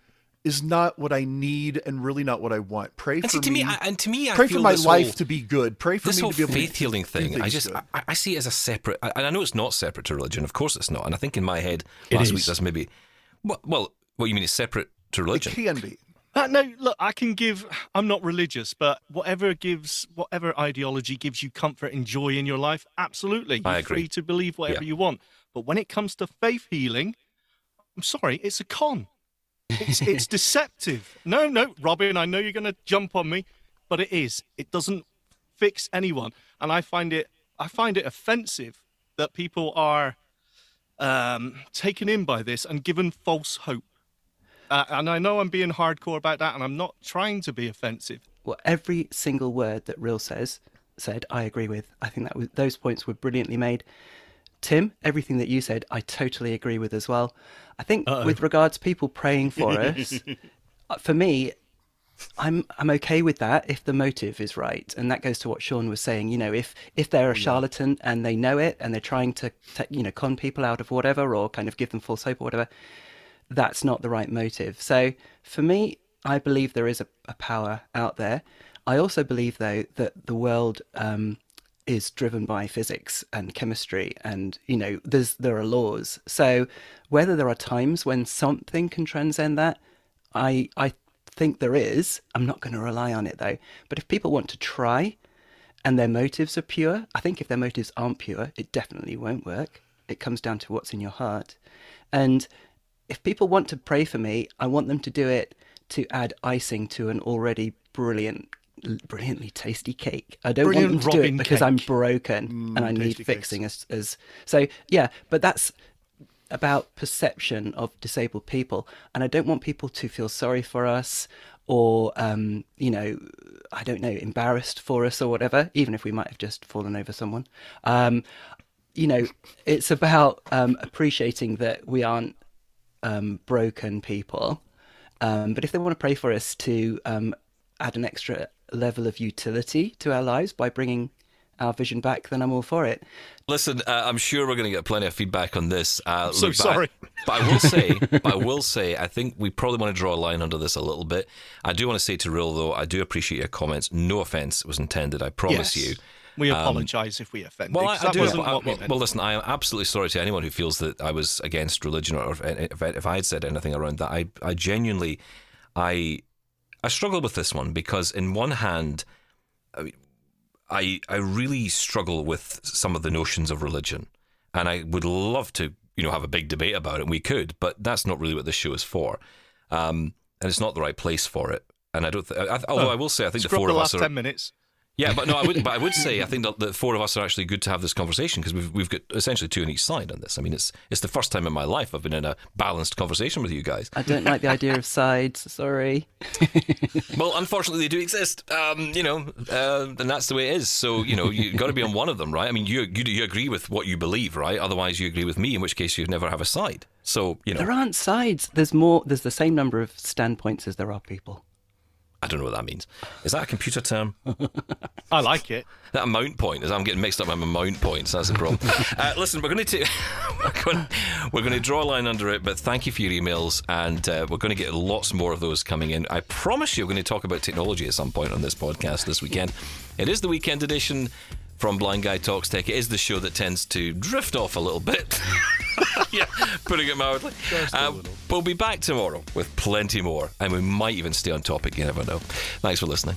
is not what I need and really not what I want. Pray and for see, to me. me, I, and to me, I pray feel for my life whole, to be good. Pray for this me whole to be able faith to healing thing. I just. I, I see it as a separate. And I know it's not separate to religion. Of course, it's not. And I think in my head It last is. week that's maybe. Well, well, what you mean? It's separate to it religion. can be. Uh, no, look, I can give. I'm not religious, but whatever gives, whatever ideology gives you comfort and joy in your life, absolutely, you're I agree. free to believe whatever Yeah. you want. But when it comes to faith healing, I'm sorry, it's a con. It's, it's deceptive. No, no, Robin, I know you're going to jump on me, but it is. It doesn't fix anyone, and I find it. I find it offensive that people are um, taken in by this and given false hope. Uh, and I know I'm being hardcore about that, and I'm not trying to be offensive. Well, every single word that Real says said, I agree with. I think that was, those points were brilliantly made. Tim, everything that you said, I totally agree with as well. I think with regards people praying for us, uh, for me, I'm I'm okay with that if the motive is right, and that goes to what Shaun was saying. You know, if if they're a charlatan and they know it and they're trying to you know con people out of whatever or kind of give them false hope or whatever, that's not the right motive. So for me, I believe there is a, a power out there. I also believe though that the world um, is driven by physics and chemistry, and you know there's there are laws. So whether there are times when something can transcend that, I I think there is. I'm not going to rely on it though. But if people want to try, and their motives are pure, I think if their motives aren't pure, it definitely won't work. It comes down to what's in your heart. And if people want to pray for me, I want them to do it to add icing to an already brilliant, brilliantly tasty cake. I don't Brilliant want them to do it because I'm cake. broken and I need fixing as, as so yeah, but that's about perception of disabled people and I don't want people to feel sorry for us or um, you know, I don't know, embarrassed for us or whatever, even if we might have just fallen over someone. Um, you know, it's about um, appreciating that we aren't um, broken people. Um, but if they want to pray for us to um, add an extra level of utility to our lives by bringing our vision back, then I'm all for it. Listen, uh, I'm sure we're going to get plenty of feedback on this. Uh, so look, but I- sorry. But I will say, but I will say, I think we probably want to draw a line under this a little bit. I do want to say to Real though, I do appreciate your comments. No offence was intended. I promise Yes. you. We apologise if we offended. Well, I, 'cause I do. wasn't I- what we well, well, listen, I am absolutely sorry to anyone who feels that I was against religion or if, if, if I had said anything around that. I, I genuinely, I, I struggle with this one because, in one hand, I, mean, I, I really struggle with some of the notions of religion, and I would love to, you know, have a big debate about it. and We could, but that's not really what this show is for, um, and it's not the right place for it. And I don't. Th- I, although I will say, I think the four the of last us are. ten minutes. Yeah, but no, I would. But I would say I think that the four of us are actually good to have this conversation because we've we've got essentially two on each side on this. I mean, it's it's the first time in my life I've been in a balanced conversation with you guys. I don't like the idea of sides. Sorry. Well, unfortunately, they do exist. Um, you know, uh, and that's the way it is. So you know, you've got to be on one of them, right? I mean, you, you you agree with what you believe, right? Otherwise, you agree with me, in which case you'd never have a side. So you know, There aren't sides. There's more. There's the same number of standpoints as there are people. I don't know what that means. Is that a computer term? I like it. That amount point is I'm getting mixed up with my mount points. That's the problem. uh, listen, we're going to we're going we're going to draw a line under it. But thank you for your emails, and uh, we're going to get lots more of those coming in. I promise you, we're going to talk about technology at some point on this podcast this weekend. It is the weekend edition from Blind Guy Talks Tech. It is the show that tends to drift off a little bit. yeah, putting it mildly. Uh, we'll be back tomorrow with plenty more, and we might even stay on topic. You never know. Thanks for listening.